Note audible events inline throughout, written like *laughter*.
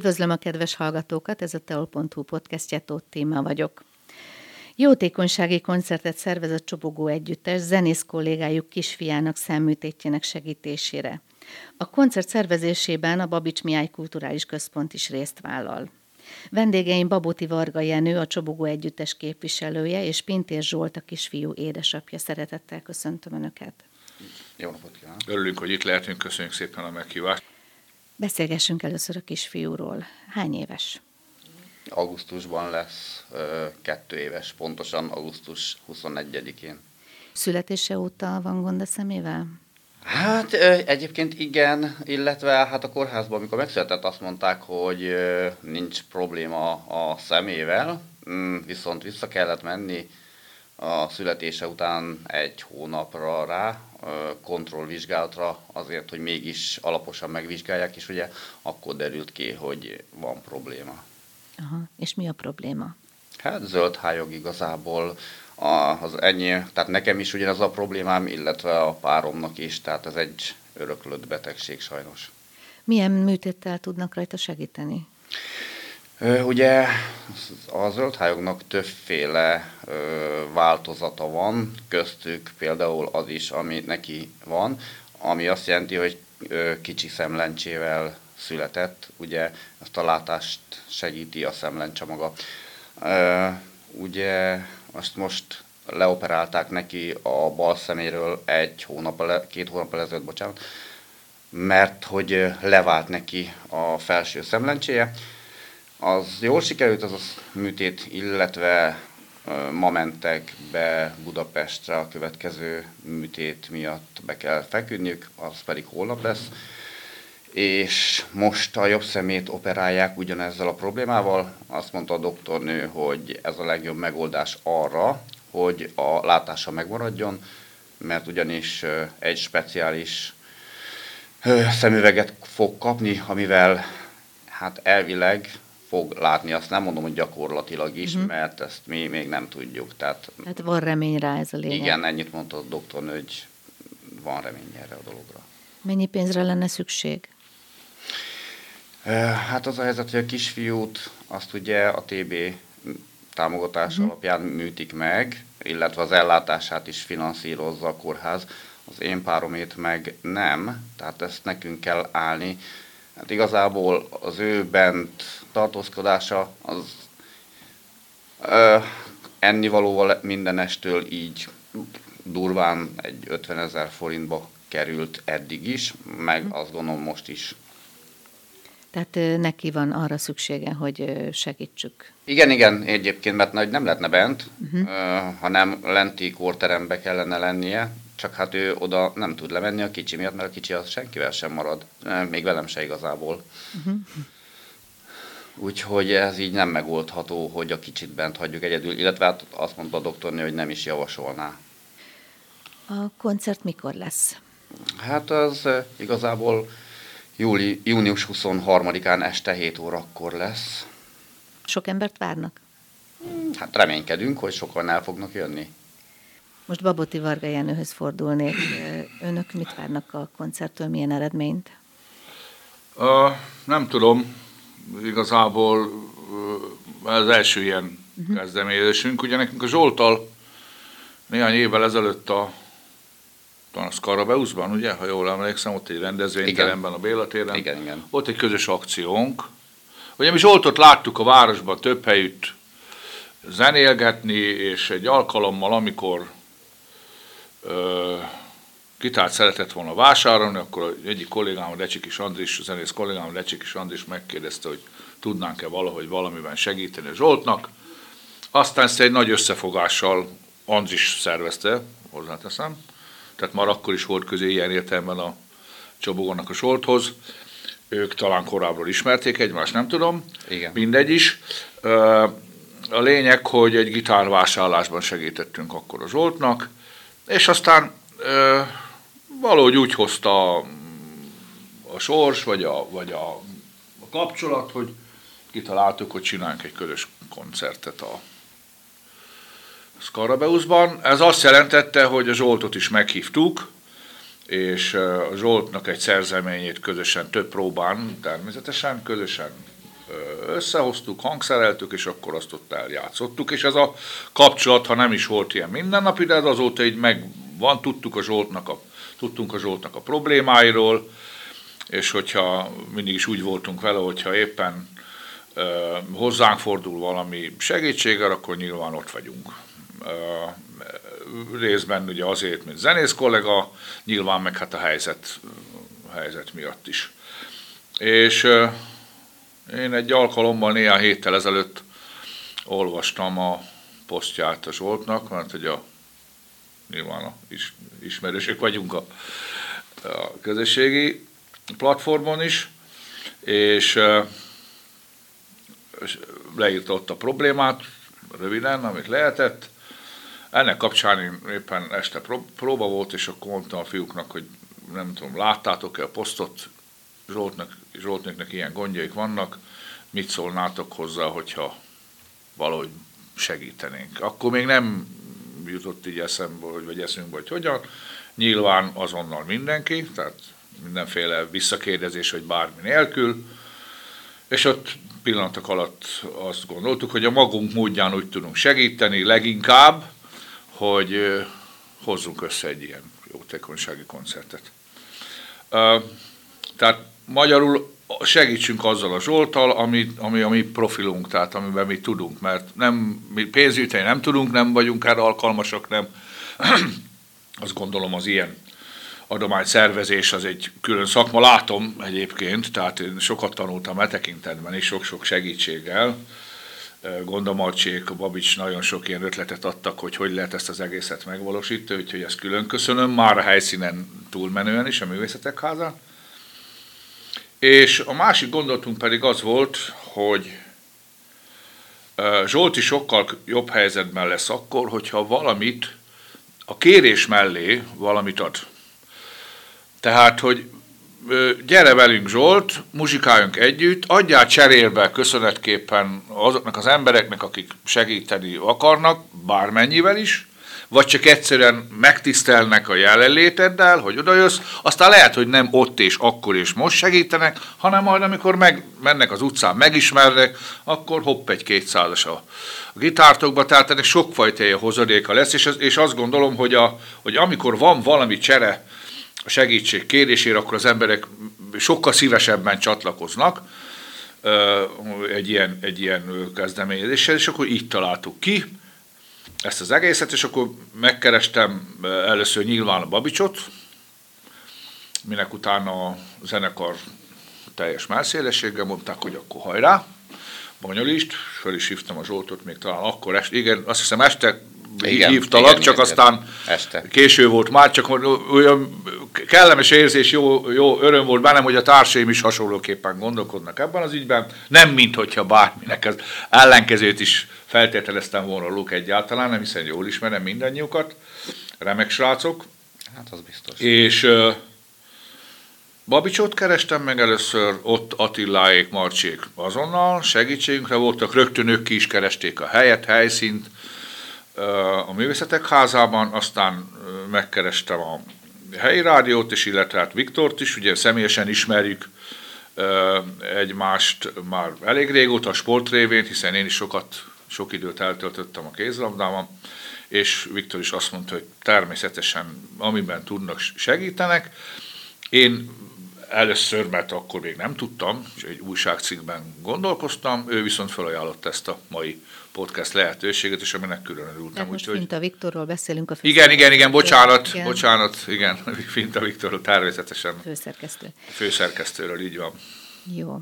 Üdvözlöm a kedves hallgatókat, ez a teol.hu podcastje, Tóth Téma vagyok. Jótékonysági koncertet szervez a Csobogó Együttes zenész kollégájuk kisfiának szemműtétjének segítésére. A koncert szervezésében a Babics Miály Kulturális Központ is részt vállal. Vendégeim Baboti Varga Jenő, a Csobogó Együttes képviselője, és Pintér Zsolt, a kisfiú édesapja. Szeretettel köszöntöm Önöket. Jó napot kívánok! Örülünk, hogy itt lehetünk, köszönjük szépen a meghívást. Beszélgessünk először a kisfiúról. Hány éves? Augusztusban lesz kettő éves, pontosan augusztus 21-én. Születése óta van gond a szemével? Hát egyébként igen, illetve hát a kórházban, amikor megszületett, azt mondták, hogy nincs probléma a szemével, mm, viszont vissza kellett menni a születése után egy hónapra rá, kontrollvizsgálatra, azért, hogy mégis alaposan megvizsgálják, és ugye akkor derült ki, hogy van probléma. Aha. És mi a probléma? Hát zöld hájog igazából, az ennyi, tehát nekem is ugyanaz a problémám, illetve a páromnak is, tehát ez egy öröklött betegség sajnos. Milyen műtéttel tudnak rajta segíteni? Ugye a zöldhályognak többféle változata van, köztük például az is, ami neki van, ami azt jelenti, hogy kicsi szemlencsével született, ugye ezt a látást segíti a szemlencse maga. Ugye azt most leoperálták neki a bal szeméről egy hónap, két hónap ezelőtt, bocsánat, mert hogy levált neki a felső szemlencséje, az jól sikerült az a műtét, illetve ma mentek be Budapestre a következő műtét miatt be kell feküdniük, az pedig holnap lesz. És most a jobb szemét operálják ugyanezzel a problémával. Azt mondta a doktornő, hogy ez a legjobb megoldás arra, hogy a látása megmaradjon, mert ugyanis egy speciális szemüveget fog kapni, amivel hát elvileg fog látni, azt nem mondom, hogy gyakorlatilag is, uh-huh. mert ezt mi még nem tudjuk. Tehát, Tehát van remény rá ez a lényeg. Igen, ennyit mondta a doktornő, hogy van remény erre a dologra. Mennyi pénzre lenne szükség? Hát az a helyzet, hogy a kisfiút azt ugye a TB támogatás uh-huh. alapján műtik meg, illetve az ellátását is finanszírozza a kórház. Az én páromét meg nem, tehát ezt nekünk kell állni. Hát igazából az ő bent tartózkodása az ö, ennivalóval mindenestől így durván egy 50 ezer forintba került eddig is, meg hm. azt gondolom most is. Tehát neki van arra szüksége, hogy segítsük. Igen, igen, egyébként, mert nem lehetne bent, uh-huh. hanem lenti kórterembe kellene lennie, csak hát ő oda nem tud lemenni a kicsi miatt, mert a kicsi az senkivel sem marad, még velem se igazából. Uh-huh. Úgyhogy ez így nem megoldható, hogy a kicsit bent hagyjuk egyedül, illetve hát azt mondta a doktornő, hogy nem is javasolná. A koncert mikor lesz? Hát az igazából júli, június 23-án este 7 órakor lesz. Sok embert várnak? Hát reménykedünk, hogy sokan el fognak jönni. Most Baboti Varga Jenőhöz fordulnék. Önök mit várnak a koncerttől, milyen eredményt? Uh, nem tudom, igazából az első ilyen uh-huh. kezdeményezésünk. Ugye nekünk a Zsoltal néhány évvel ezelőtt a talán a Skarabeuszban, ugye, ha jól emlékszem, ott egy rendezvényteremben, a Béla téren, igen, igen. ott egy közös akciónk. Ugye mi Zsoltot láttuk a városban több helyütt zenélgetni, és egy alkalommal, amikor ö, gitárt szeretett volna vásárolni, akkor egyik kollégám, a Lecsikis Andris, zenész kollégám, a Lecsikis Andris megkérdezte, hogy tudnánk-e valahogy valamiben segíteni a Zsoltnak. Aztán ezt egy nagy összefogással Andris szervezte, hozzáteszem, tehát már akkor is volt közé ilyen értelemben a Csobogónak a Zsolthoz. Ők talán korábbról ismerték egymást, nem tudom. Igen. Mindegy is. A lényeg, hogy egy gitárvásárlásban segítettünk akkor a Zsoltnak, és aztán valahogy úgy hozta a sors, vagy a, vagy a, a kapcsolat, hogy kitaláltuk, hogy csináljunk egy közös koncertet a Skarabeuszban. Ez azt jelentette, hogy a Zsoltot is meghívtuk, és a Zsoltnak egy szerzeményét közösen, több próbán természetesen, közösen összehoztuk, hangszereltük, és akkor azt ott eljátszottuk, és ez a kapcsolat, ha nem is volt ilyen mindennapi, de azóta így meg van, tudtuk a Zsoltnak a, tudtunk a Zsoltnak a problémáiról, és hogyha mindig is úgy voltunk vele, hogyha éppen ö, hozzánk fordul valami segítséggel, akkor nyilván ott vagyunk. Ö, részben ugye azért, mint zenész kollega, nyilván meg hát a helyzet, a helyzet miatt is. És ö, én egy alkalommal néhány héttel ezelőtt olvastam a posztját a Zsoltnak, mert hogy a nyilván is, ismerősök vagyunk a, a közösségi platformon is, és, és leírta ott a problémát, röviden, amit lehetett. Ennek kapcsán éppen este próba volt, és akkor mondtam a fiúknak, hogy nem tudom, láttátok-e a posztot, Zsoltnak, Zsoltnéknek ilyen gondjaik vannak, mit szólnátok hozzá, hogyha valahogy segítenénk. Akkor még nem jutott így eszembe, vagy eszünkbe, hogy hogyan. Nyilván azonnal mindenki, tehát mindenféle visszakérdezés, hogy bármi nélkül. És ott pillanatok alatt azt gondoltuk, hogy a magunk módján úgy tudunk segíteni, leginkább, hogy hozzunk össze egy ilyen jótékonysági koncertet. Tehát magyarul segítsünk azzal a Zsoltal, ami, ami a mi profilunk, tehát amiben mi tudunk, mert nem, mi pénzügyteni nem tudunk, nem vagyunk erre alkalmasak, nem. *clears throat* Azt gondolom az ilyen adomány szervezés az egy külön szakma, látom egyébként, tehát én sokat tanultam e tekintetben is, sok-sok segítséggel. Gondamarcsék, a Babics nagyon sok ilyen ötletet adtak, hogy hogy lehet ezt az egészet megvalósítani, úgyhogy ezt külön köszönöm, már a helyszínen túlmenően is, a művészetek házán. És a másik gondolatunk pedig az volt, hogy Zsolti sokkal jobb helyzetben lesz akkor, hogyha valamit a kérés mellé valamit ad. Tehát, hogy gyere velünk Zsolt, muzsikáljunk együtt, adjál cserélbe köszönetképpen azoknak az embereknek, akik segíteni akarnak, bármennyivel is, vagy csak egyszerűen megtisztelnek a jelenléteddel, hogy odajössz, aztán lehet, hogy nem ott és akkor és most segítenek, hanem majd amikor meg, mennek az utcán, megismernek, akkor hopp egy kétszázas a, a gitártokba, tehát ennek sokfajta hozadéka lesz, és, és azt gondolom, hogy, a, hogy amikor van valami csere a segítség kérésére, akkor az emberek sokkal szívesebben csatlakoznak, egy ilyen, egy ilyen kezdeményezéssel, és akkor így találtuk ki, ezt az egészet, és akkor megkerestem eh, először nyilván a Babicsot, minek utána a zenekar teljes melszélességgel mondták, hogy akkor hajrá, bonyolítsd, föl is hívtam a Zsoltot még talán akkor, est, igen, azt hiszem este igen, hívtalak, igen, csak igen, aztán este. késő volt már, csak olyan kellemes érzés, jó, jó öröm volt bennem, hogy a társaim is hasonlóképpen gondolkodnak ebben az ügyben, nem mint hogyha bárminek az ellenkezőt is feltételeztem volna Luk egyáltalán, nem hiszen jól ismerem mindannyiukat, remek srácok. Hát az biztos. És uh, Babicsot kerestem meg először, ott Attiláék, Marcsék azonnal segítségünkre voltak, rögtön ők ki is keresték a helyet, helyszínt a művészetek házában, aztán megkerestem a helyi rádiót is, illetve hát Viktort is, ugye személyesen ismerjük egymást már elég régóta a sport révén, hiszen én is sokat sok időt eltöltöttem a kézlabdában, és Viktor is azt mondta, hogy természetesen amiben tudnak segítenek. Én először, mert akkor még nem tudtam, és egy újságcikkben gondolkoztam, ő viszont felajánlott ezt a mai podcast lehetőséget, és aminek külön örültem. Úgy, Finta Viktorról beszélünk a Igen, igen, igen, bocsánat, igen. bocsánat, igen, *laughs* Finta Viktorról természetesen. Főszerkesztő. Főszerkesztőről, így van. Jó.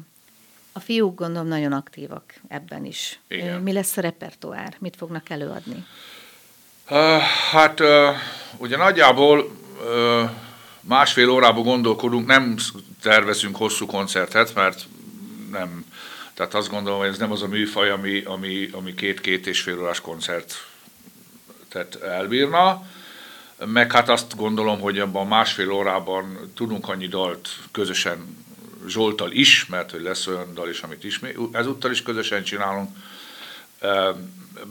A fiúk gondolom nagyon aktívak ebben is. Igen. Mi lesz a repertoár? Mit fognak előadni? Uh, hát uh, ugye nagyjából uh, másfél órába gondolkodunk, nem tervezünk hosszú koncertet, mert nem, tehát azt gondolom, hogy ez nem az a műfaj, ami, ami, ami két-két és fél órás koncert tehát elbírna. Meg hát azt gondolom, hogy abban másfél órában tudunk annyi dalt közösen Zsoltal is, mert hogy lesz olyan dal is, amit is, ezúttal is közösen csinálunk,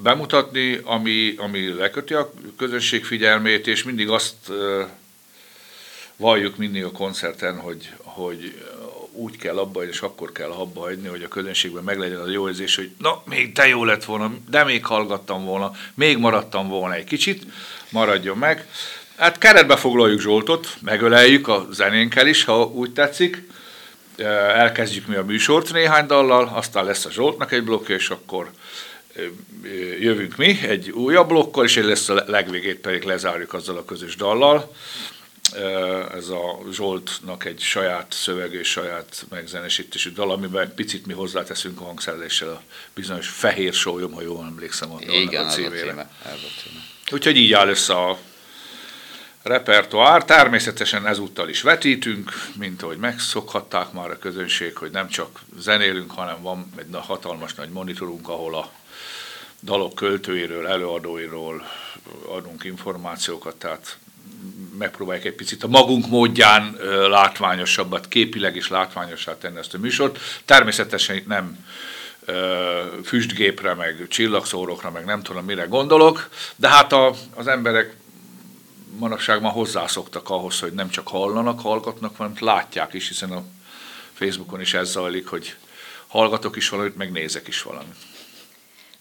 bemutatni, ami, ami leköti a közönség figyelmét, és mindig azt valljuk mindig a koncerten, hogy, hogy úgy kell abba és akkor kell abba hagyni, hogy a közönségben meglegyen az jó érzés, hogy na, még te jó lett volna, de még hallgattam volna, még maradtam volna egy kicsit, maradjon meg. Hát keretbe foglaljuk Zsoltot, megöleljük a zenénkkel is, ha úgy tetszik. Elkezdjük mi a műsort néhány dallal, aztán lesz a Zsoltnak egy blokk, és akkor jövünk mi egy újabb blokkal, és lesz a legvégét pedig lezárjuk azzal a közös dallal. Ez a Zsoltnak egy saját szöveg és saját megzenesítésű dal, amiben egy picit mi hozzáteszünk a hangszereléssel a bizonyos fehér sólyom, ha jól emlékszem a, Igen, a címére. Ez a címe, ez a címe. Úgyhogy így áll össze a repertoár. Természetesen ezúttal is vetítünk, mint ahogy megszokhatták már a közönség, hogy nem csak zenélünk, hanem van egy hatalmas nagy monitorunk, ahol a dalok költőiről, előadóiról adunk információkat, tehát megpróbáljuk egy picit a magunk módján látványosabbat, képileg is látványosá tenni ezt a műsort. Természetesen itt nem füstgépre, meg csillagszórokra, meg nem tudom mire gondolok, de hát a, az emberek manapság már hozzászoktak ahhoz, hogy nem csak hallanak, hallgatnak, hanem látják is, hiszen a Facebookon is ez zajlik, hogy hallgatok is valamit, meg nézek is valamit.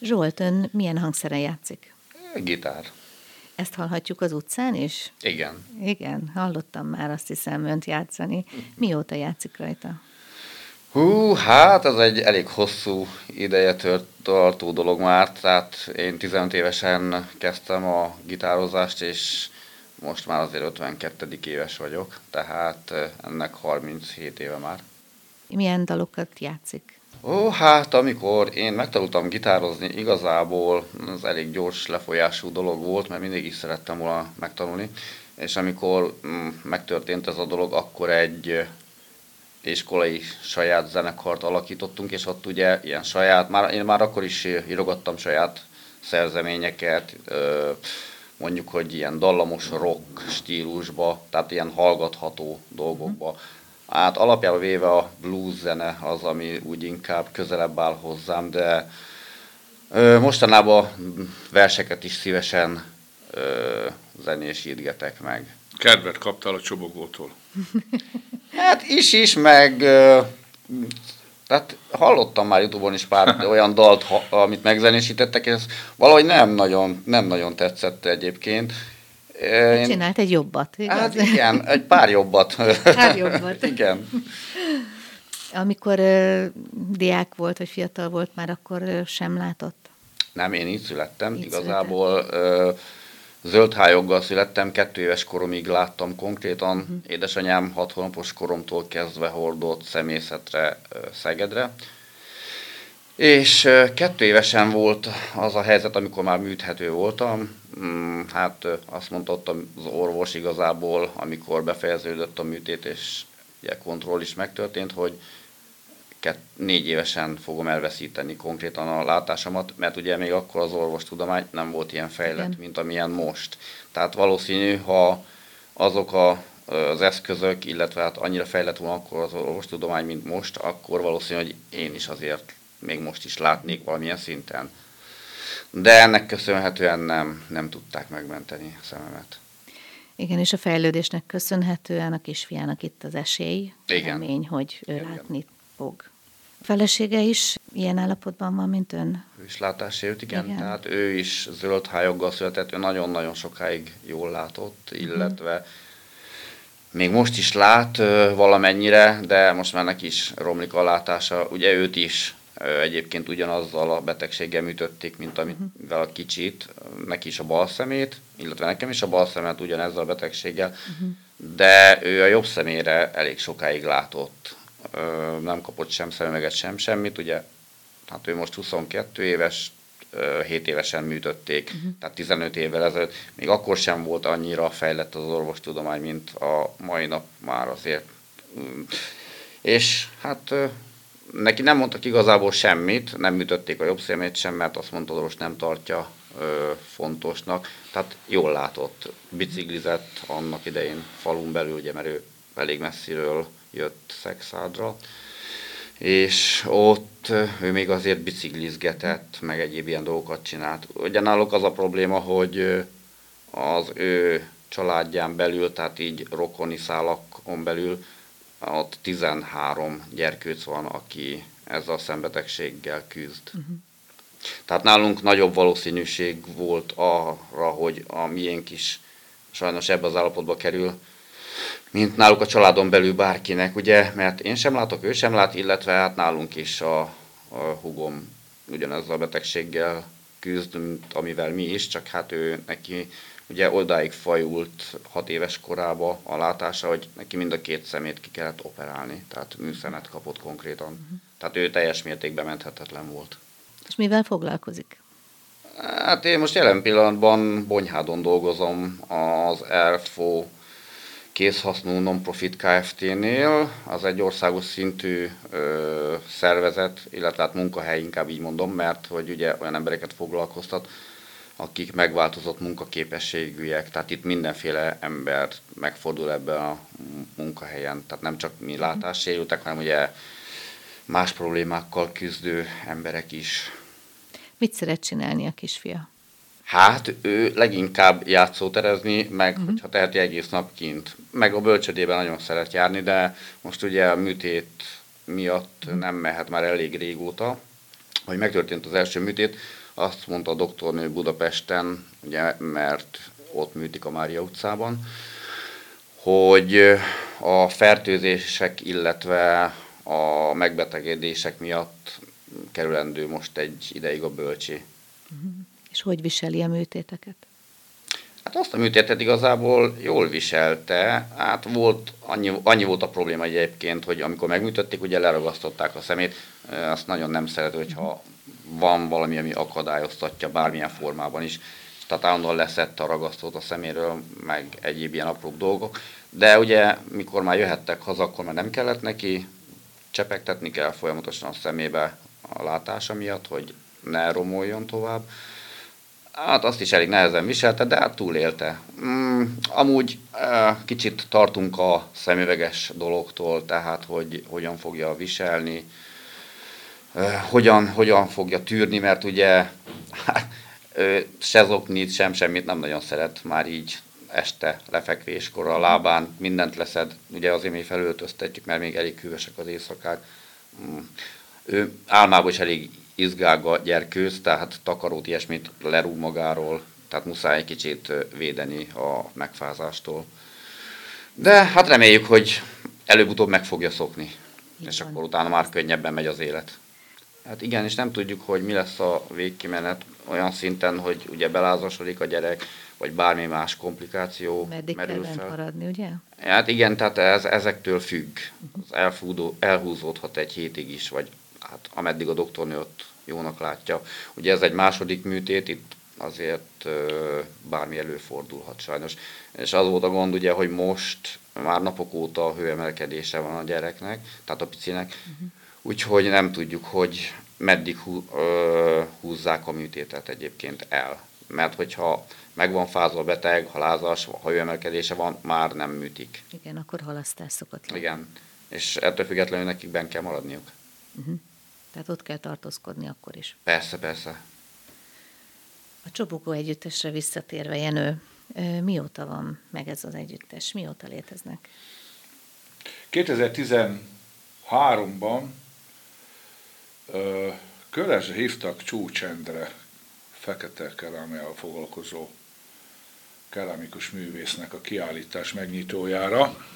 Zsolt, ön milyen hangszeren játszik? Gitár. Ezt hallhatjuk az utcán is? Igen. Igen, hallottam már azt hiszem önt játszani. Mióta játszik rajta? Hú, hát ez egy elég hosszú ideje tört, tartó dolog már, tehát én 15 évesen kezdtem a gitározást, és most már azért 52. éves vagyok, tehát ennek 37 éve már. Milyen dalokat játszik? Ó, hát amikor én megtanultam gitározni, igazából az elég gyors lefolyású dolog volt, mert mindig is szerettem volna megtanulni, és amikor mm, megtörtént ez a dolog, akkor egy iskolai saját zenekart alakítottunk, és ott ugye ilyen saját, már, én már akkor is írogattam saját szerzeményeket, mondjuk, hogy ilyen dallamos rock stílusba, tehát ilyen hallgatható dolgokba. Hát alapjában véve a blues zene az, ami úgy inkább közelebb áll hozzám, de ö, mostanában verseket is szívesen ö, zenésítgetek meg. Kedvet kaptál a csobogótól? *laughs* Hát is is, meg ö, tehát hallottam már Youtube-on is pár *laughs* olyan dalt, amit megzenésítettek, és ez valahogy nem nagyon, nem nagyon tetszett egyébként. Én... Csinált egy jobbat, igaz? Hát igen, egy pár jobbat. Pár jobbat. *laughs* igen. Amikor uh, diák volt, vagy fiatal volt, már akkor uh, sem látott? Nem, én így születtem. Így Igazából uh, zöld hájoggal születtem, kettő éves koromig láttam konkrétan. Uh-huh. Édesanyám hat hónapos koromtól kezdve hordott szemészetre uh, Szegedre. És kettő évesen volt az a helyzet, amikor már műthető voltam. Mm, hát azt mondta az orvos igazából, amikor befejeződött a műtét, és ugye kontroll is megtörtént, hogy kett, négy évesen fogom elveszíteni konkrétan a látásomat, mert ugye még akkor az orvostudomány nem volt ilyen fejlett, Igen. mint amilyen most. Tehát valószínű, ha azok a, az eszközök, illetve hát annyira fejlett volna akkor az orvostudomány, mint most, akkor valószínű, hogy én is azért még most is látnék valamilyen szinten. De ennek köszönhetően nem, nem tudták megmenteni a szememet. Igen, és a fejlődésnek köszönhetően a kisfiának itt az esély, Igen. remény, hogy ő Igen. látni fog. A felesége is ilyen állapotban van, mint ön? Ő is látássérült, igen. igen. Tehát ő is zöld hájoggal született, ő nagyon-nagyon sokáig jól látott, mhm. illetve uh-huh. még most is lát valamennyire, de most már neki is romlik a látása. Ugye őt is Egyébként ugyanazzal a betegséggel műtötték, mint amivel a kicsit, neki is a bal szemét, illetve nekem is a bal szemet ugyanezzel a betegséggel, de ő a jobb szemére elég sokáig látott. Nem kapott sem szemüveget, sem semmit, ugye, hát ő most 22 éves, 7 évesen műtötték, uh-huh. tehát 15 évvel ezelőtt, még akkor sem volt annyira fejlett az orvostudomány, mint a mai nap már azért. És hát neki nem mondtak igazából semmit, nem ütötték a jobb szemét sem, mert azt mondta, hogy nem tartja ö, fontosnak. Tehát jól látott, biciklizett annak idején falun belül, ugye, mert ő elég messziről jött Szexádra, és ott ő még azért biciklizgetett, meg egyéb ilyen dolgokat csinált. Ugye náluk az a probléma, hogy az ő családján belül, tehát így rokoni szálakon belül ott 13 gyerkőc van, aki ezzel a szembetegséggel küzd. Uh-huh. Tehát nálunk nagyobb valószínűség volt arra, hogy a miénk is sajnos ebbe az állapotba kerül, mint náluk a családon belül bárkinek, ugye, mert én sem látok, ő sem lát, illetve hát nálunk is a, a hugom ugyanezzel a betegséggel küzd, mint amivel mi is, csak hát ő neki ugye odáig fajult hat éves korába a látása, hogy neki mind a két szemét ki kellett operálni, tehát műszemet kapott konkrétan. Uh-huh. Tehát ő teljes mértékben menthetetlen volt. És mivel foglalkozik? Hát én most jelen pillanatban Bonyhádon dolgozom az ERFO készhasznú non-profit Kft-nél. Az egy országos szintű ö, szervezet, illetve hát munkahely, inkább így mondom, mert hogy ugye olyan embereket foglalkoztat, akik megváltozott munkaképességűek, tehát itt mindenféle ember megfordul ebben a munkahelyen, tehát nem csak mi látássérültek, hanem ugye más problémákkal küzdő emberek is. Mit szeret csinálni a kisfia? Hát ő leginkább játszóterezni, meg uh-huh. hogyha teheti egész nap kint. Meg a bölcsödében nagyon szeret járni, de most ugye a műtét miatt uh-huh. nem mehet már elég régóta, hogy megtörtént az első műtét, azt mondta a doktornő Budapesten, ugye, mert ott műtik a Mária utcában, hogy a fertőzések, illetve a megbetegedések miatt kerülendő most egy ideig a bölcsi. Uh-huh. És hogy viseli a műtéteket? Hát azt a műtétet igazából jól viselte. Hát volt, annyi, annyi volt a probléma egyébként, hogy amikor megműtötték, ugye leragasztották a szemét. Azt nagyon nem szeret, hogyha van valami, ami akadályoztatja bármilyen formában is. Tehát állandóan leszette a ragasztót a szeméről, meg egyéb ilyen apró dolgok. De ugye, mikor már jöhettek haza, akkor már nem kellett neki, csepegtetni kell folyamatosan a szemébe a látása miatt, hogy ne romoljon tovább. Hát azt is elég nehezen viselte, de hát túlélte. Mm, amúgy e, kicsit tartunk a szemüveges dologtól, tehát hogy hogyan fogja viselni, e, hogyan, hogyan fogja tűrni, mert ugye *laughs* se zoknit, sem semmit nem nagyon szeret már így este lefekvéskor a lábán, mindent leszed, ugye azért mi felöltöztetjük, mert még elég hűvösek az éjszakák. Mm. Ő álmában is elég izgága gyerkőz, tehát takarót, ilyesmit lerúg magáról, tehát muszáj egy kicsit védeni a megfázástól. De hát reméljük, hogy előbb-utóbb meg fogja szokni, Igen. és akkor utána már könnyebben megy az élet. Hát igen, és nem tudjuk, hogy mi lesz a végkimenet olyan szinten, hogy ugye belázasodik a gyerek, vagy bármi más komplikáció Meddig merül kell fel. maradni, ugye? Hát igen, tehát ez, ezektől függ. Az elfúdó, elhúzódhat egy hétig is, vagy hát ameddig a doktornő ott jónak látja. Ugye ez egy második műtét, itt azért bármi előfordulhat sajnos. És az volt a gond ugye, hogy most már napok óta hőemelkedése van a gyereknek, tehát a picinek, uh-huh. úgyhogy nem tudjuk, hogy meddig húzzák a műtétet egyébként el. Mert hogyha meg van fázva a beteg, ha lázas, ha hőemelkedése van, már nem műtik. Igen, akkor halasztás szokott lenni. Igen, és ettől függetlenül nekik ben kell maradniuk. Uh-huh. Tehát ott kell tartózkodni akkor is. Persze, persze. A Csobogó együttesre visszatérve, Jenő, mióta van meg ez az együttes? Mióta léteznek? 2013-ban Kölesre hívtak Csúcsendre, fekete kerámiával foglalkozó kerámikus művésznek a kiállítás megnyitójára.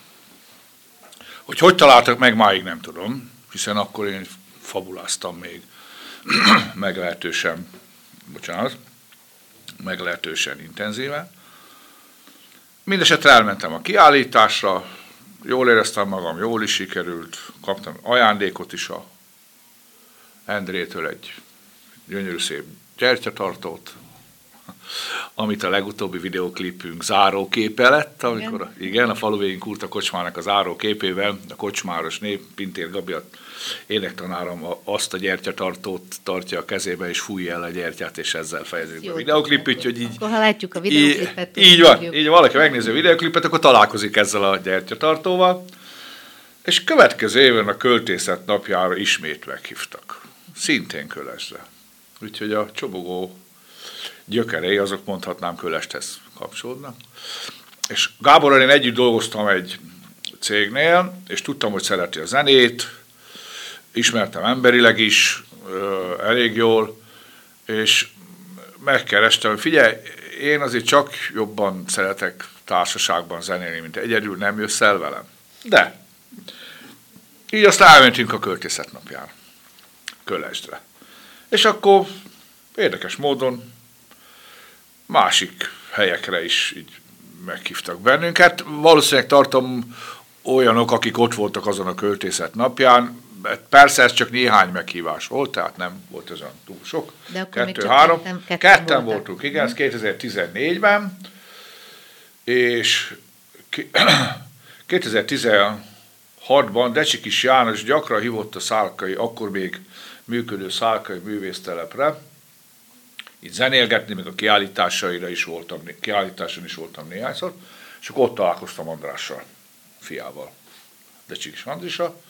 Hogy hogy találtak meg, máig nem tudom, hiszen akkor én fabuláztam még *clears throat* meglehetősen, bocsánat, meglehetősen intenzíven. Mindenesetre elmentem a kiállításra, jól éreztem magam, jól is sikerült, kaptam ajándékot is a Endrétől egy gyönyörű szép gyertyatartót, amit a legutóbbi videoklipünk záróképe lett, amikor igen, a, igen, a falu végén Kurta Kocsmának a záróképével, a kocsmáros nép, Pintér Gabi, a énektanárom azt a gyertyatartót tartja a kezébe, és fújja el a gyertyát, és ezzel fejezik a videoklip, úgyhogy így... Akkor ha látjuk a videoklipet... Így, így van, így valaki megnézi a videoklipet, akkor találkozik ezzel a gyertyatartóval, és következő évben a költészet napjára ismét meghívtak. Szintén Kölesre. Úgyhogy a csobogó gyökerei, azok mondhatnám Kölesthez kapcsolódnak. És Gáborral én együtt dolgoztam egy cégnél, és tudtam, hogy szereti a zenét, ismertem emberileg is elég jól, és megkerestem, hogy figyelj, én azért csak jobban szeretek társaságban zenélni, mint egyedül, nem jössz el velem. De, így aztán elmentünk a költészet napjára, Kölesdre. És akkor érdekes módon másik helyekre is így meghívtak bennünket. Valószínűleg tartom olyanok, akik ott voltak azon a költészet napján, Persze ez csak néhány meghívás volt, tehát nem volt ez olyan túl sok. De akkor Kettő, három. Ketten, ketten, ketten voltunk, igen, ez 2014-ben, és 2016-ban *clears throat* Decsikis János gyakran hívott a szálkai, akkor még működő szálkai művésztelepre, itt zenélgetni, még a kiállításaira is voltam, kiállításon is voltam néhányszor, és akkor ott találkoztam Andrással, fiával, Decsikis Andrisa,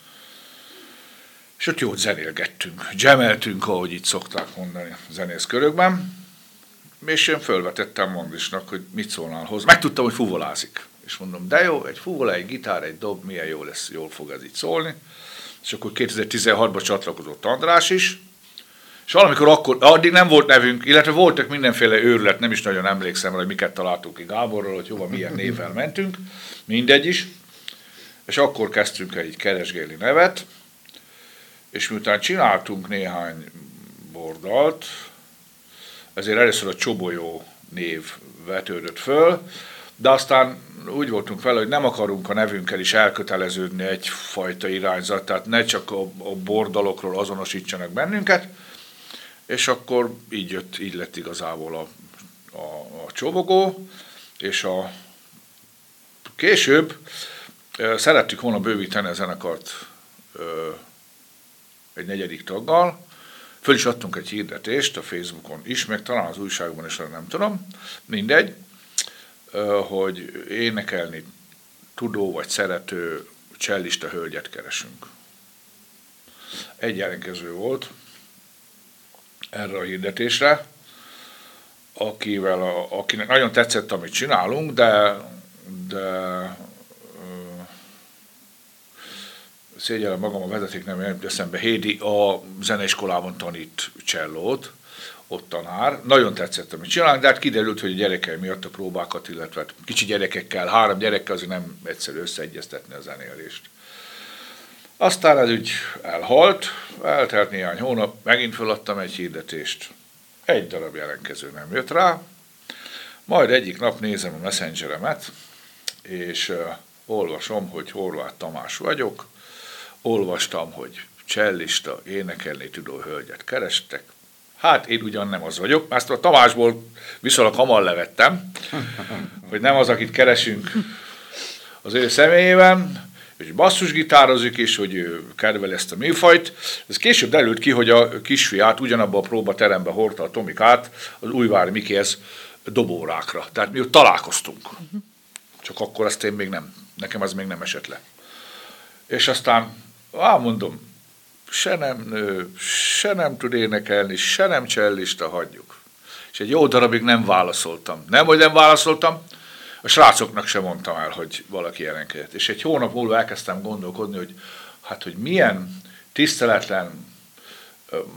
és ott jót zenélgettünk, gemeltünk, ahogy itt szokták mondani zenészkörökben, és én fölvetettem Mondisnak, hogy mit szólnál hozzá. Megtudtam, hogy fuvolázik. És mondom, de jó, egy fuvola, egy gitár, egy dob, milyen jó lesz, jól fog ez így szólni. És akkor 2016-ban csatlakozott András is, és valamikor akkor, addig nem volt nevünk, illetve voltak mindenféle őrület, nem is nagyon emlékszem, hogy miket találtuk ki Gáborról, hogy hova milyen névvel mentünk, mindegy is. És akkor kezdtünk el így keresgélni nevet, és miután csináltunk néhány bordalt, ezért először a Csobolyó név vetődött föl, de aztán úgy voltunk fel, hogy nem akarunk a nevünkkel is elköteleződni egyfajta irányzat, tehát ne csak a, a bordalokról azonosítsanak bennünket, és akkor így jött, így lett igazából a, a, a csobogó, és a később szerettük volna bővíteni a zenekart egy negyedik taggal, föl is adtunk egy hirdetést a Facebookon is, meg talán az újságban is, nem tudom, mindegy, hogy énekelni tudó vagy szerető csellista hölgyet keresünk. Egy ellenkező volt erre a hirdetésre, akivel, a, akinek nagyon tetszett, amit csinálunk, de, de szégyellem magam a vezeték nem eszembe, Hédi a zeneiskolában tanít csellót, ott tanár. Nagyon tetszett, amit csinálunk, de hát kiderült, hogy a gyerekei miatt a próbákat, illetve hát kicsi gyerekekkel, három gyerekkel azért nem egyszerű összeegyeztetni a zenélést. Aztán ez úgy elhalt, eltelt néhány hónap, megint feladtam egy hirdetést. Egy darab jelentkező nem jött rá, majd egyik nap nézem a messengeremet, és uh, olvasom, hogy Horváth Tamás vagyok, olvastam, hogy csellista, énekelni tudó hölgyet kerestek. Hát én ugyan nem az vagyok, ezt a Tamásból viszonylag hamar levettem, hogy nem az, akit keresünk az ő személyében, és basszusgitározik, és hogy ő kedvel ezt a műfajt. Ez később derült ki, hogy a kisfiát ugyanabban a próbaterembe hordta a Tomikát az Újvári Mikéhez dobórákra. Tehát mi ott találkoztunk. Csak akkor ezt én még nem, nekem az még nem esett le. És aztán Á, mondom, se nem nő, se nem tud énekelni, se nem csellista, hagyjuk. És egy jó darabig nem válaszoltam. Nem, hogy nem válaszoltam, a srácoknak sem mondtam el, hogy valaki jelenkedett. És egy hónap múlva elkezdtem gondolkodni, hogy hát, hogy milyen tiszteletlen,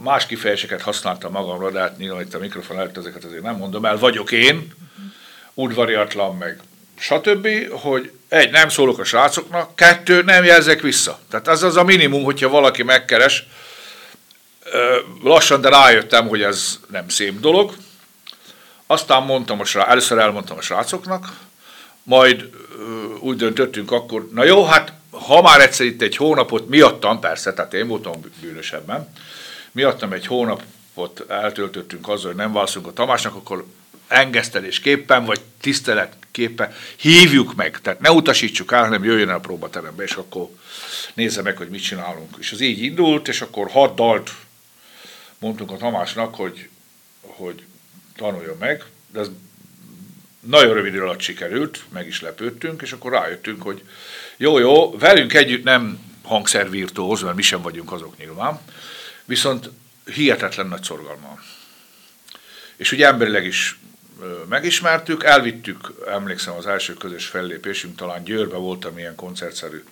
más kifejezéseket használtam magamra, de hát nyilván itt a mikrofon előtt ezeket azért nem mondom el, vagyok én, udvariatlan, meg stb., hogy egy, nem szólok a srácoknak, kettő, nem jelzek vissza. Tehát ez az a minimum, hogyha valaki megkeres. Lassan, de rájöttem, hogy ez nem szép dolog. Aztán mondtam a srác, először elmondtam a srácoknak, majd úgy döntöttünk akkor, na jó, hát ha már egyszer itt egy hónapot miattam, persze, tehát én voltam bűnösebben, miattam egy hónapot eltöltöttünk azzal, hogy nem válaszolunk a Tamásnak, akkor engesztelésképpen, vagy tiszteletképpen hívjuk meg, tehát ne utasítsuk el, hanem jöjjön el a próbaterembe, és akkor nézze meg, hogy mit csinálunk. És az így indult, és akkor hat dalt mondtunk a Tamásnak, hogy, hogy tanuljon meg, de ez nagyon rövid idő alatt sikerült, meg is lepődtünk, és akkor rájöttünk, hogy jó, jó, velünk együtt nem hangszervirtuóz, mert mi sem vagyunk azok nyilván, viszont hihetetlen nagy szorgalma. És ugye emberileg is megismertük, elvittük, emlékszem az első közös fellépésünk, talán Győrbe voltam ilyen koncertszerű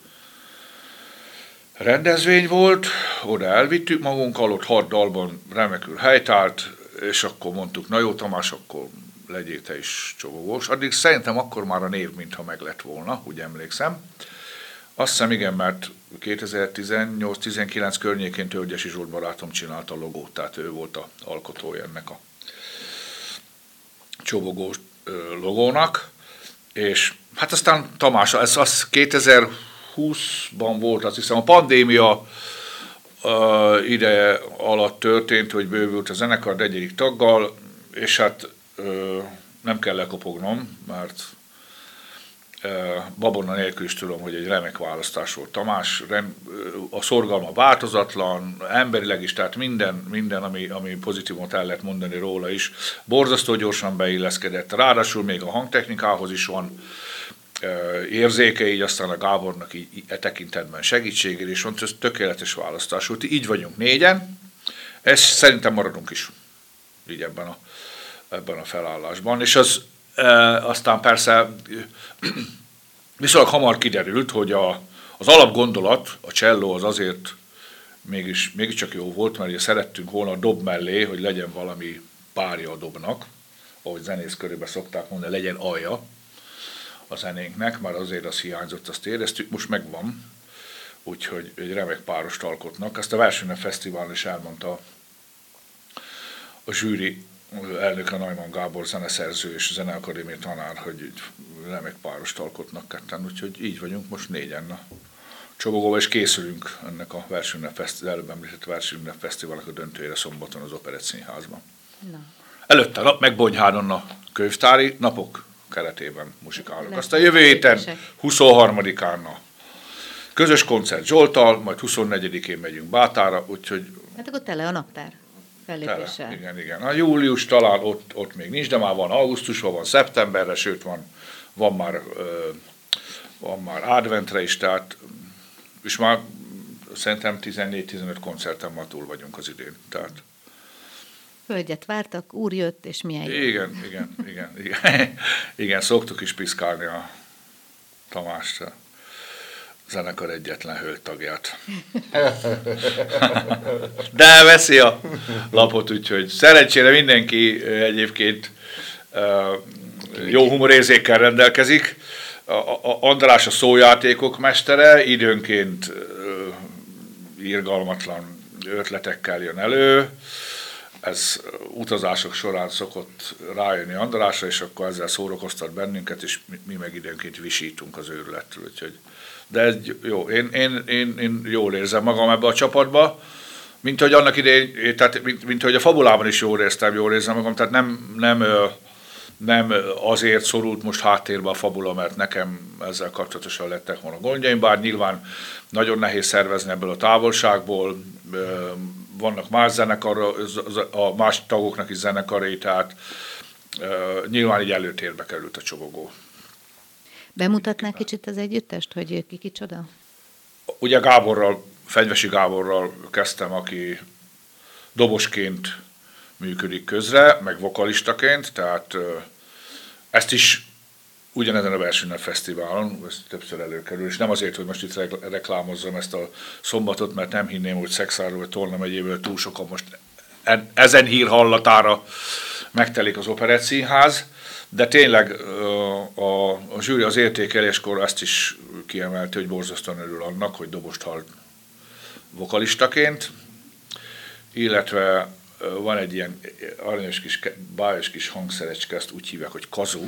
rendezvény volt, oda elvittük magunkkal, ott hat dalban remekül helytált, és akkor mondtuk, na jó Tamás, akkor legyél te is csobogós. Addig szerintem akkor már a név mintha meg lett volna, úgy emlékszem. Azt hiszem igen, mert 2018-19 környékén Tölgyesi Zsolt barátom csinálta a logót, tehát ő volt a alkotója ennek a csobogós logónak, és hát aztán Tamás, ez az 2020-ban volt, azt hiszem a pandémia uh, ide alatt történt, hogy bővült a zenekar egyedik taggal, és hát nem kell lekopognom, mert babonna nélkül is tudom, hogy egy remek választás volt Tamás, a szorgalma változatlan, emberileg is, tehát minden, minden ami, ami pozitívumot el lehet mondani róla is, borzasztó gyorsan beilleszkedett, ráadásul még a hangtechnikához is van érzéke, így aztán a Gábornak így, e tekintetben segítségére, és mondta, ez tökéletes választás volt. Így vagyunk négyen, ez szerintem maradunk is így ebben a, ebben a felállásban, és az aztán persze viszonylag hamar kiderült, hogy a, az alapgondolat, a cselló az azért mégis, mégiscsak jó volt, mert ugye szerettünk volna a dob mellé, hogy legyen valami párja a dobnak, ahogy zenész körülben szokták mondani, legyen alja a zenénknek, mert azért az hiányzott, azt éreztük, most megvan, úgyhogy egy remek párost alkotnak. Ezt a Versenye Fesztivál is elmondta a zsűri elnöke Najman Gábor zeneszerző és zeneakadémia tanár, hogy remek párost alkotnak ketten, úgyhogy így vagyunk most négyen a Csobogóval, és készülünk ennek a Fesztivál, előbb említett Versőnep Fesztiválnak a döntőjére szombaton az Operett Színházban. Na. Előtte nap meg Bonyhádon a könyvtári napok keretében muzsikálunk. Aztán jövő héten 23-án a közös koncert Zsoltal, majd 24-én megyünk Bátára, úgyhogy... Hát akkor tele a naptár fellépéssel. Tele. Igen, igen. A július talán ott, ott még nincs, de már van augusztusban, van szeptemberre, sőt van, van már, van már adventre is, tehát és már szerintem 14-15 koncerten már túl vagyunk az idén. Tehát, Hölgyet vártak, úr jött, és milyen jó. Igen, igen, igen, igen, *laughs* igen, szoktuk is piszkálni a Tamást zenekar egyetlen hölgytagját. *laughs* De veszi a lapot, úgyhogy szerencsére mindenki egyébként jó humorérzékkel rendelkezik. A András a szójátékok mestere, időnként irgalmatlan ötletekkel jön elő. Ez utazások során szokott rájönni Andrásra, és akkor ezzel szórakoztat bennünket, és mi meg időnként visítunk az őrülettől. Úgyhogy de ez jó, én, én, én, én jól érzem magam ebbe a csapatba, mint hogy annak idején, tehát mint, mint hogy a fabulában is jól éreztem, jól érzem magam, tehát nem, nem, nem azért szorult most háttérbe a fabula, mert nekem ezzel kapcsolatosan lettek volna gondjaim, bár nyilván nagyon nehéz szervezni ebből a távolságból, vannak más zenekar, a más tagoknak is zenekarai, tehát nyilván így előtérbe került a csobogó. Bemutatná kicsit az együttest, hogy ki kicsoda? Ugye Gáborral, Fegyvesi Gáborral kezdtem, aki dobosként működik közre, meg vokalistaként, tehát ezt is ugyanezen a versenyen fesztiválon, ez többször előkerül, és nem azért, hogy most itt reklámozzam ezt a szombatot, mert nem hinném, hogy Szexáról vagy Tolna megyéből túl sokan most ezen hír hallatára megtelik az Operett Színház, de tényleg a, a zsűri az értékeléskor azt is kiemelte, hogy borzasztóan örül annak, hogy dobost hall vokalistaként, illetve van egy ilyen aranyos kis, bájos kis hangszerecske, ezt úgy hívják, hogy kazu,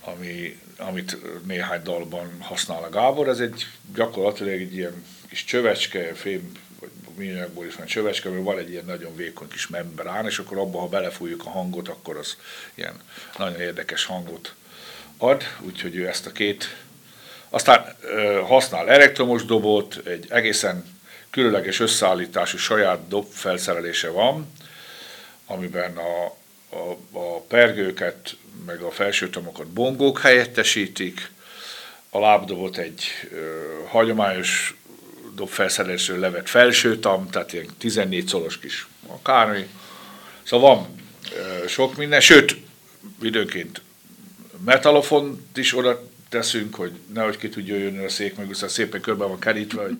ami, amit néhány dalban használ a Gábor. Ez egy gyakorlatilag egy ilyen kis csövecske, fém műanyagból is van. Csövecske, mert van egy ilyen nagyon vékony kis membrán, és akkor abban, ha belefújjuk a hangot, akkor az ilyen nagyon érdekes hangot ad, úgyhogy ő ezt a két aztán használ elektromos dobot, egy egészen különleges összeállítású saját dob felszerelése van, amiben a, a, a pergőket, meg a felsőtomokat bongók helyettesítik, a lábdobot egy ö, hagyományos dobfelszerelésről levett felsőtam, tehát ilyen 14 szolos kis akármi. Szóval van sok minden, sőt, időnként metalofont is oda teszünk, hogy nehogy ki tudja jönni a szék, meg viszont szépen körben van kerítve, hogy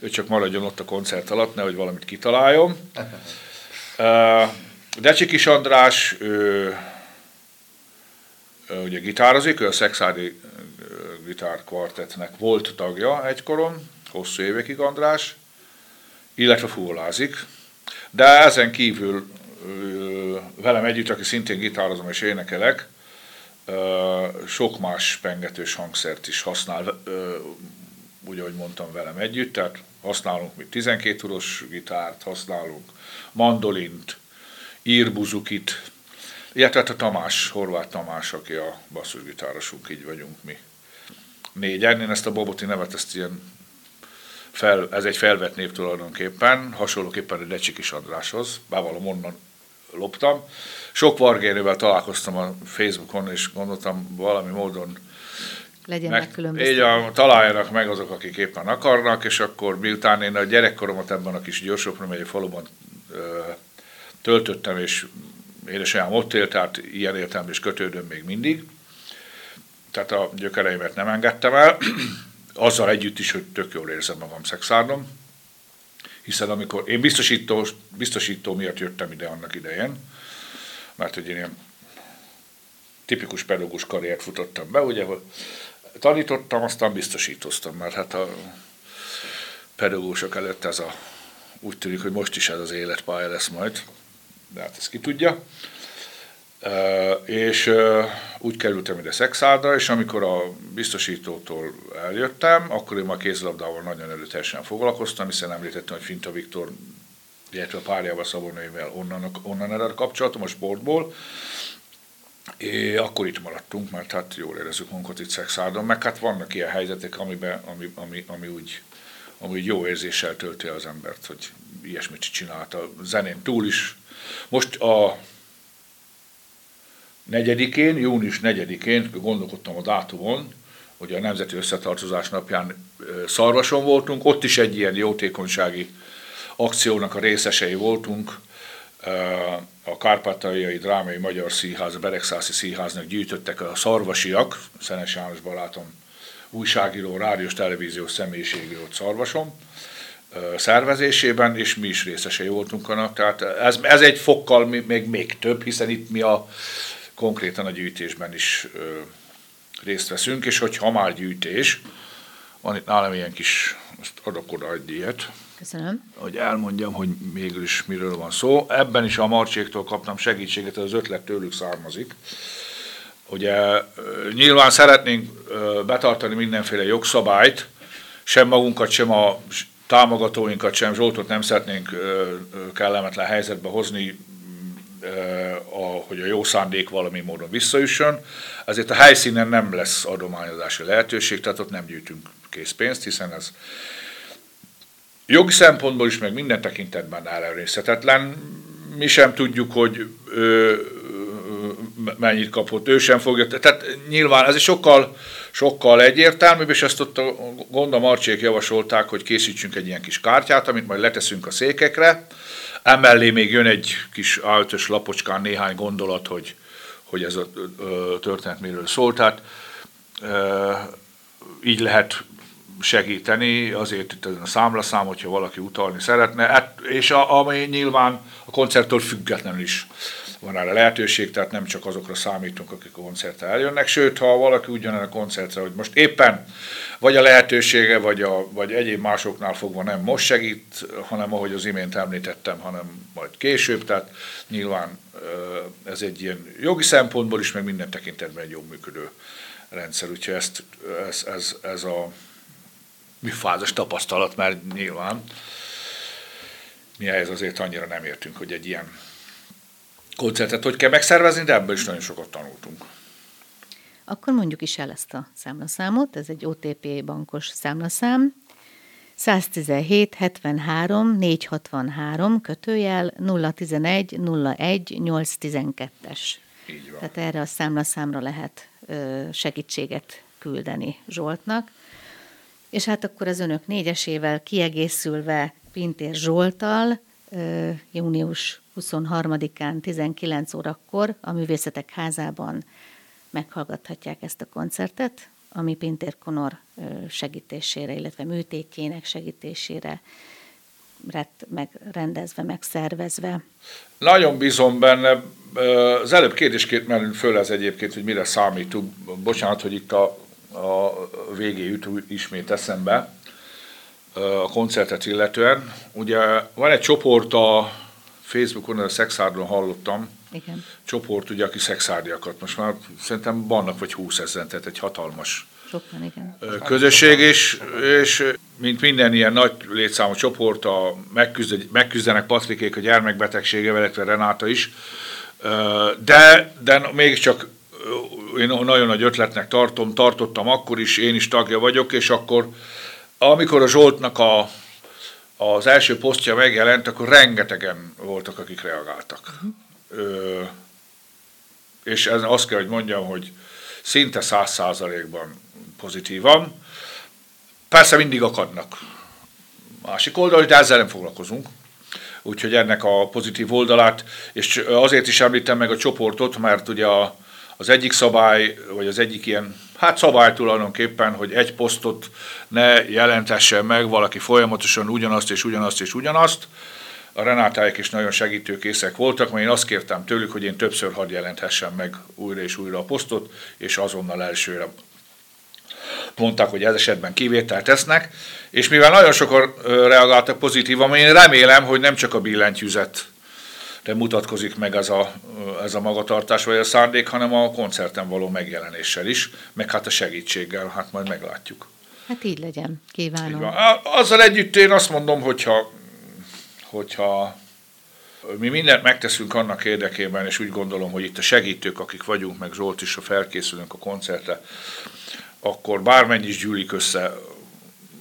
ő csak maradjon ott a koncert alatt, nehogy valamit kitaláljon. Decsi Kis András, ő, ő ugye gitározik, ő a Szexádi gitárkvartetnek volt tagja egykoron, hosszú évekig András, illetve fuvolázik, de ezen kívül velem együtt, aki szintén gitározom és énekelek, sok más pengetős hangszert is használ, úgy ahogy mondtam velem együtt, tehát használunk mi 12 turos gitárt, használunk mandolint, írbuzukit, illetve hát a Tamás, Horváth Tamás, aki a basszusgitárosunk, így vagyunk mi. Négyen, én ezt a Boboti nevet, ezt ilyen fel, ez egy felvett név tulajdonképpen, hasonlóképpen a Decsikis Andráshoz, bevallom onnan loptam. Sok vargérővel találkoztam a Facebookon, és gondoltam valami módon legyen meg, Így a, találjanak meg azok, akik éppen akarnak, és akkor miután én a gyerekkoromat ebben a kis Gyorsopra megyei faluban ö, töltöttem, és édesanyám ott élt, tehát ilyen értelmű és kötődöm még mindig. Tehát a gyökereimet nem engedtem el, azzal együtt is, hogy tök jól érzem magam szexárdom hiszen amikor én biztosító, biztosító miatt jöttem ide annak idején, mert hogy én ilyen tipikus pedagógus karriert futottam be, ugye, hogy tanítottam, aztán biztosítoztam, mert hát a pedagógusok előtt ez a, úgy tűnik, hogy most is ez az életpálya lesz majd, de hát ezt ki tudja. És úgy kerültem ide Szexádra, és amikor a biztosítótól eljöttem, akkor én már kézlabdával nagyon erőteljesen foglalkoztam, hiszen említettem, hogy Finta Viktor, illetve a párjával Szabonőivel onnan, onnan ered kapcsolatom a sportból, és akkor itt maradtunk, mert hát jól érezzük magunkat itt Szexádon, meg hát vannak ilyen helyzetek, amiben, ami, ami, ami, úgy, ami úgy jó érzéssel tölti az embert, hogy ilyesmit csinált a zenén túl is. Most a negyedikén, június negyedikén gondolkodtam a dátumon, hogy a Nemzeti Összetartozás napján Szarvason voltunk, ott is egy ilyen jótékonysági akciónak a részesei voltunk, a Kárpátaljai Drámai Magyar Színház, a Beregszászi Színháznak gyűjtöttek a szarvasiak, Szenes János barátom újságíró, rádiós, televíziós személyiségű ott Szarvason, szervezésében, és mi is részesei voltunk annak. Tehát ez, ez egy fokkal még, még több, hiszen itt mi a konkrétan a gyűjtésben is ö, részt veszünk, és hogyha már gyűjtés, van itt nálam ilyen kis, azt adok oda egy ilyet. Köszönöm. Hogy elmondjam, hogy mégis miről van szó. Ebben is a Marcséktól kaptam segítséget, az ötlet tőlük származik. Ugye nyilván szeretnénk betartani mindenféle jogszabályt, sem magunkat, sem a támogatóinkat, sem Zsoltot nem szeretnénk kellemetlen helyzetbe hozni, a, hogy a jó szándék valami módon visszajusson. Ezért a helyszínen nem lesz adományozási lehetőség, tehát ott nem gyűjtünk készpénzt, hiszen ez jogi szempontból is, meg minden tekintetben ellenőrizhetetlen. Mi sem tudjuk, hogy ö, mennyit kapott, ő sem fogja. Tehát nyilván ez is sokkal, sokkal egyértelműbb, és ezt ott a Gonda Marcsék javasolták, hogy készítsünk egy ilyen kis kártyát, amit majd leteszünk a székekre, Emellé még jön egy kis áltös lapocskán néhány gondolat, hogy, hogy ez a történet miről szól. Tehát így lehet segíteni, azért itt a számlaszám, hogyha valaki utalni szeretne, hát, és ami nyilván a koncerttől függetlenül is van erre lehetőség, tehát nem csak azokra számítunk, akik a koncertre eljönnek, sőt, ha valaki úgy jön a koncertre, hogy most éppen vagy a lehetősége, vagy, a, vagy egyéb másoknál fogva nem most segít, hanem ahogy az imént említettem, hanem majd később, tehát nyilván ez egy ilyen jogi szempontból is, meg minden tekintetben egy jó működő rendszer, úgyhogy ezt, ez, ez, ez a műfázas tapasztalat, mert nyilván mi ehhez azért annyira nem értünk, hogy egy ilyen koncertet hogy kell megszervezni, de ebből is nagyon sokat tanultunk. Akkor mondjuk is el ezt a számlaszámot, ez egy OTP bankos számlaszám, 117 73 463 kötőjel 011 01 812-es. Így van. Tehát erre a számlaszámra lehet segítséget küldeni Zsoltnak. És hát akkor az önök négyesével kiegészülve Pintér Zsoltal június 23-án 19 órakor a Művészetek Házában meghallgathatják ezt a koncertet, ami Pintér Konor segítésére, illetve műtétjének segítésére lett megrendezve, megszervezve. Nagyon bízom benne. Az előbb kérdésként merült föl ez egyébként, hogy mire számítunk. Bocsánat, hogy itt a, a végé jut ismét eszembe a koncertet illetően. Ugye van egy csoport a Facebookon, a Szexárdon hallottam, Igen. csoport, ugye, aki szexárdiakat. Most már szerintem vannak vagy 20 ezeren, tehát egy hatalmas Sokan, igen. közösség, és, és mint minden ilyen nagy létszámú csoport, a megküzd, megküzdenek Patrikék a gyermekbetegségevel, illetve Renáta is, de, de mégiscsak én nagyon nagy ötletnek tartom, tartottam akkor is, én is tagja vagyok, és akkor amikor a Zsoltnak a, az első posztja megjelent, akkor rengetegen voltak, akik reagáltak. Ö, és ez azt kell, hogy mondjam, hogy szinte száz százalékban pozitívan. Persze mindig akadnak másik oldal, de ezzel nem foglalkozunk. Úgyhogy ennek a pozitív oldalát, és azért is említem meg a csoportot, mert ugye a, az egyik szabály, vagy az egyik ilyen, hát szabály tulajdonképpen, hogy egy posztot ne jelentessen meg valaki folyamatosan ugyanazt és ugyanazt és ugyanazt. A Renátáik is nagyon segítőkészek voltak, mert én azt kértem tőlük, hogy én többször hadd jelenthessem meg újra és újra a posztot, és azonnal elsőre mondták, hogy ez esetben kivételt tesznek, és mivel nagyon sokan reagáltak pozitívan, én remélem, hogy nem csak a billentyűzet de mutatkozik meg ez a, ez a magatartás vagy a szándék, hanem a koncerten való megjelenéssel is, meg hát a segítséggel, hát majd meglátjuk. Hát így legyen, kívánom. Így Azzal együtt én azt mondom, hogyha, hogyha mi mindent megteszünk annak érdekében, és úgy gondolom, hogy itt a segítők, akik vagyunk, meg Zsolt is, a felkészülünk a koncertre, akkor bármennyi is gyűlik össze,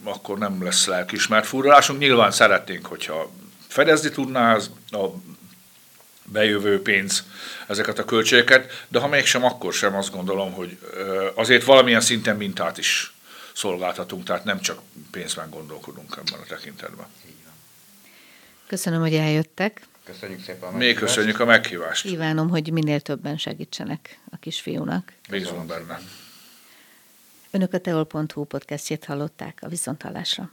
akkor nem lesz lelkismert furralásunk. Nyilván szeretnénk, hogyha fedezni tudná az a bejövő pénz ezeket a költségeket, de ha mégsem, akkor sem azt gondolom, hogy azért valamilyen szinten mintát is szolgáltatunk, tehát nem csak pénzben gondolkodunk ebben a tekintetben. Köszönöm, hogy eljöttek. Köszönjük szépen a Még köszönjük a meghívást. Kívánom, hogy minél többen segítsenek a kisfiúnak. Bízom benne. Önök a teol.hu podcastjét hallották a Viszonthallásra.